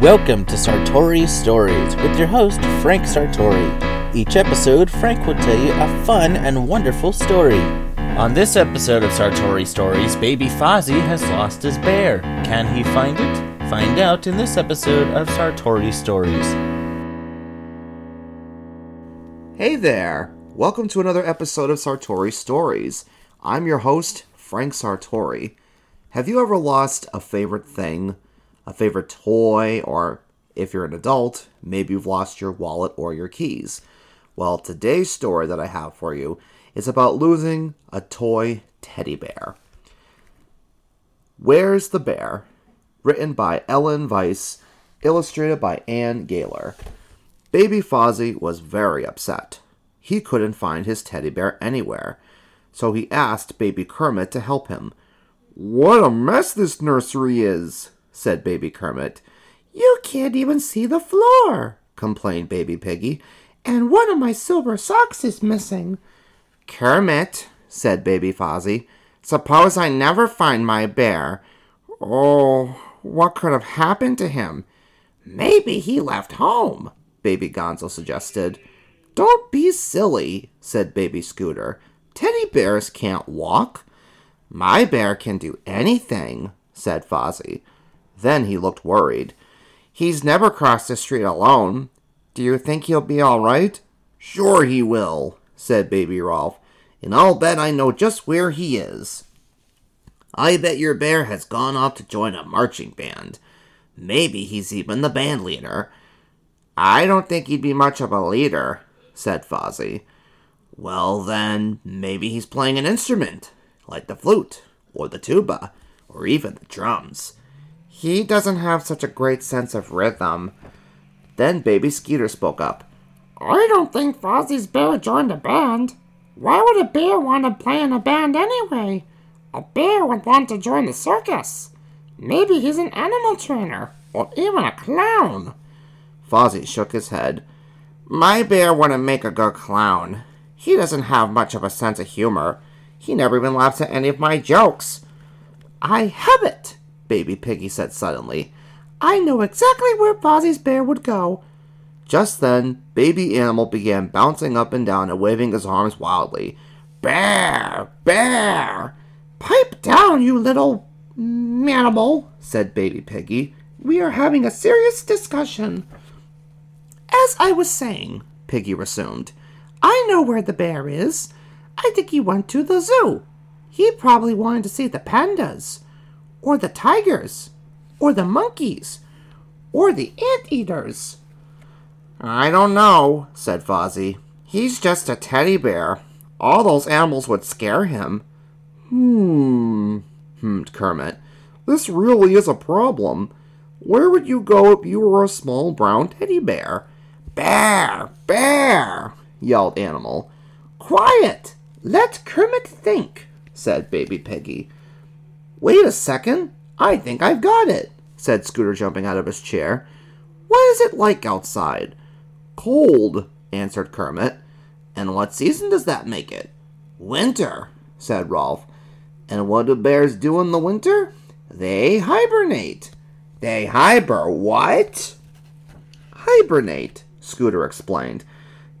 Welcome to Sartori Stories with your host, Frank Sartori. Each episode, Frank will tell you a fun and wonderful story. On this episode of Sartori Stories, baby Fozzie has lost his bear. Can he find it? Find out in this episode of Sartori Stories. Hey there! Welcome to another episode of Sartori Stories. I'm your host, Frank Sartori. Have you ever lost a favorite thing? A favorite toy, or if you're an adult, maybe you've lost your wallet or your keys. Well, today's story that I have for you is about losing a toy teddy bear. Where's the Bear? Written by Ellen Weiss, illustrated by Anne Gaylor. Baby Fozzie was very upset. He couldn't find his teddy bear anywhere, so he asked Baby Kermit to help him. What a mess this nursery is, said Baby Kermit. You can't even see the floor, complained Baby Piggy, and one of my silver socks is missing. Kermit, said Baby Fozzie, suppose I never find my bear. Oh, what could have happened to him? Maybe he left home, Baby Gonzo suggested. Don't be silly, said Baby Scooter. Teddy bears can't walk. My bear can do anything, said Fozzie. Then he looked worried. He's never crossed the street alone. Do you think he'll be all right? Sure he will, said Baby Rolf, and I'll bet I know just where he is. I bet your bear has gone off to join a marching band. Maybe he's even the band leader. I don't think he'd be much of a leader, said Fozzie. Well, then, maybe he's playing an instrument, like the flute, or the tuba, or even the drums. He doesn't have such a great sense of rhythm. Then Baby Skeeter spoke up. I don't think Fozzie's bear joined a band. Why would a bear want to play in a band anyway? A bear would want to join the circus. Maybe he's an animal trainer, or even a clown. Fozzie shook his head. My bear wouldn't make a good clown. He doesn't have much of a sense of humor. He never even laughs at any of my jokes. I have it, Baby Piggy said suddenly. I know exactly where Fozzie's bear would go. Just then, Baby Animal began bouncing up and down and waving his arms wildly. Bear! Bear! Pipe down, you little animal, said Baby Piggy. We are having a serious discussion. As I was saying, Piggy resumed, I know where the bear is. I think he went to the zoo. He probably wanted to see the pandas or the tigers, or the monkeys, or the anteaters. I don't know, said Fozzie. He's just a teddy bear. All those animals would scare him. Hmm, hummed Kermit. This really is a problem. Where would you go if you were a small brown teddy bear? Bear! Bear! yelled Animal. Quiet! Let Kermit think, said Baby Piggy. Wait a second. I think I've got it, said Scooter, jumping out of his chair. What is it like outside? Cold, answered Kermit. And what season does that make it? Winter, said Rolf. And what do bears do in the winter? They hibernate. They hiber what? Hibernate, Scooter explained.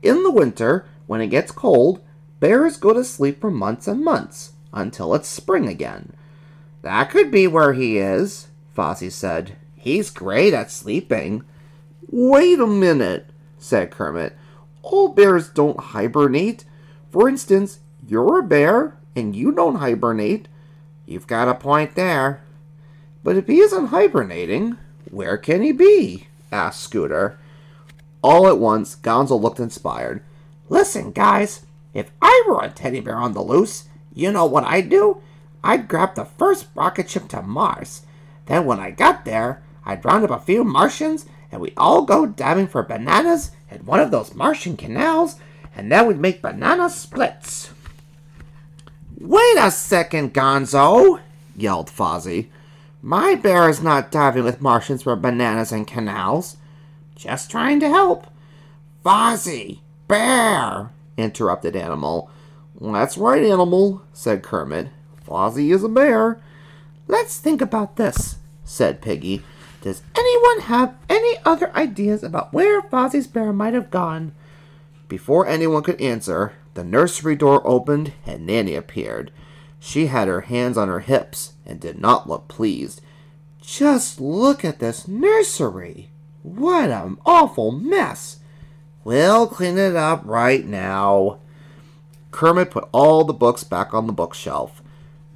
In the winter, when it gets cold, bears go to sleep for months and months until it's spring again. That could be where he is, Fozzie said. He's great at sleeping. Wait a minute, said Kermit. All bears don't hibernate. For instance, you're a bear and you don't hibernate. You've got a point there. But if he isn't hibernating, where can he be? asked Scooter. All at once, Gonzo looked inspired. Listen, guys, if I were a teddy bear on the loose, you know what I'd do? I'd grab the first rocket ship to Mars. Then, when I got there, I'd round up a few Martians and we'd all go diving for bananas in one of those Martian canals, and then we'd make banana splits. Wait a second, Gonzo, yelled Fozzie. My bear is not diving with Martians for bananas and canals. Just trying to help. Fozzie, bear, interrupted Animal. That's right, Animal, said Kermit. Fozzie is a bear. Let's think about this, said Piggy. Does anyone have any other ideas about where Fozzie's bear might have gone? Before anyone could answer, the nursery door opened and Nanny appeared. She had her hands on her hips and did not look pleased. Just look at this nursery. What an awful mess. We'll clean it up right now. Kermit put all the books back on the bookshelf.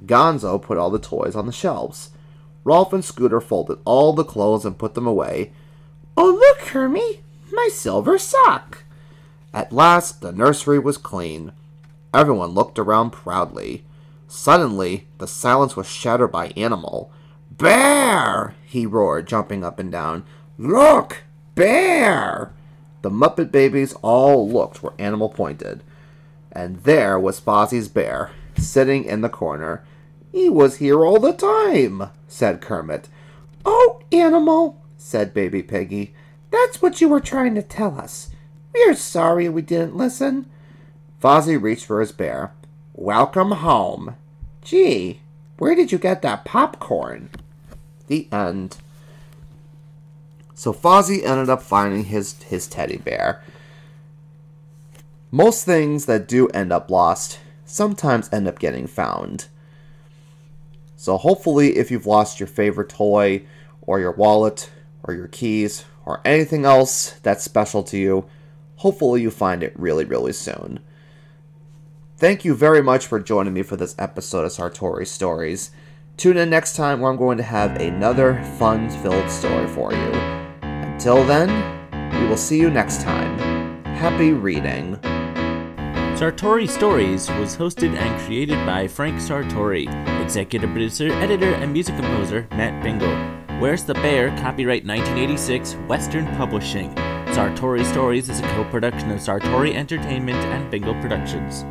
Gonzo put all the toys on the shelves. Rolf and Scooter folded all the clothes and put them away. Oh, look, Kermit, my silver sock. At last, the nursery was clean. Everyone looked around proudly. Suddenly, the silence was shattered by Animal. Bear! he roared, jumping up and down. Look! Bear! The Muppet babies all looked where Animal pointed. And there was Fozzie's bear, sitting in the corner. He was here all the time, said Kermit. Oh, Animal, said Baby Piggy. That's what you were trying to tell us. We're sorry we didn't listen. Fozzie reached for his bear. Welcome home. Gee, where did you get that popcorn? The end. So Fozzie ended up finding his, his teddy bear. Most things that do end up lost sometimes end up getting found. So hopefully, if you've lost your favorite toy, or your wallet, or your keys, or anything else that's special to you, hopefully you find it really, really soon. Thank you very much for joining me for this episode of Sartori Stories. Tune in next time where I'm going to have another fun filled story for you. Until then, we will see you next time. Happy reading. Sartori Stories was hosted and created by Frank Sartori, executive producer, editor, and music composer Matt Bingel. Where's the Bear? Copyright 1986, Western Publishing. Sartori Stories is a co production of Sartori Entertainment and Bingel Productions.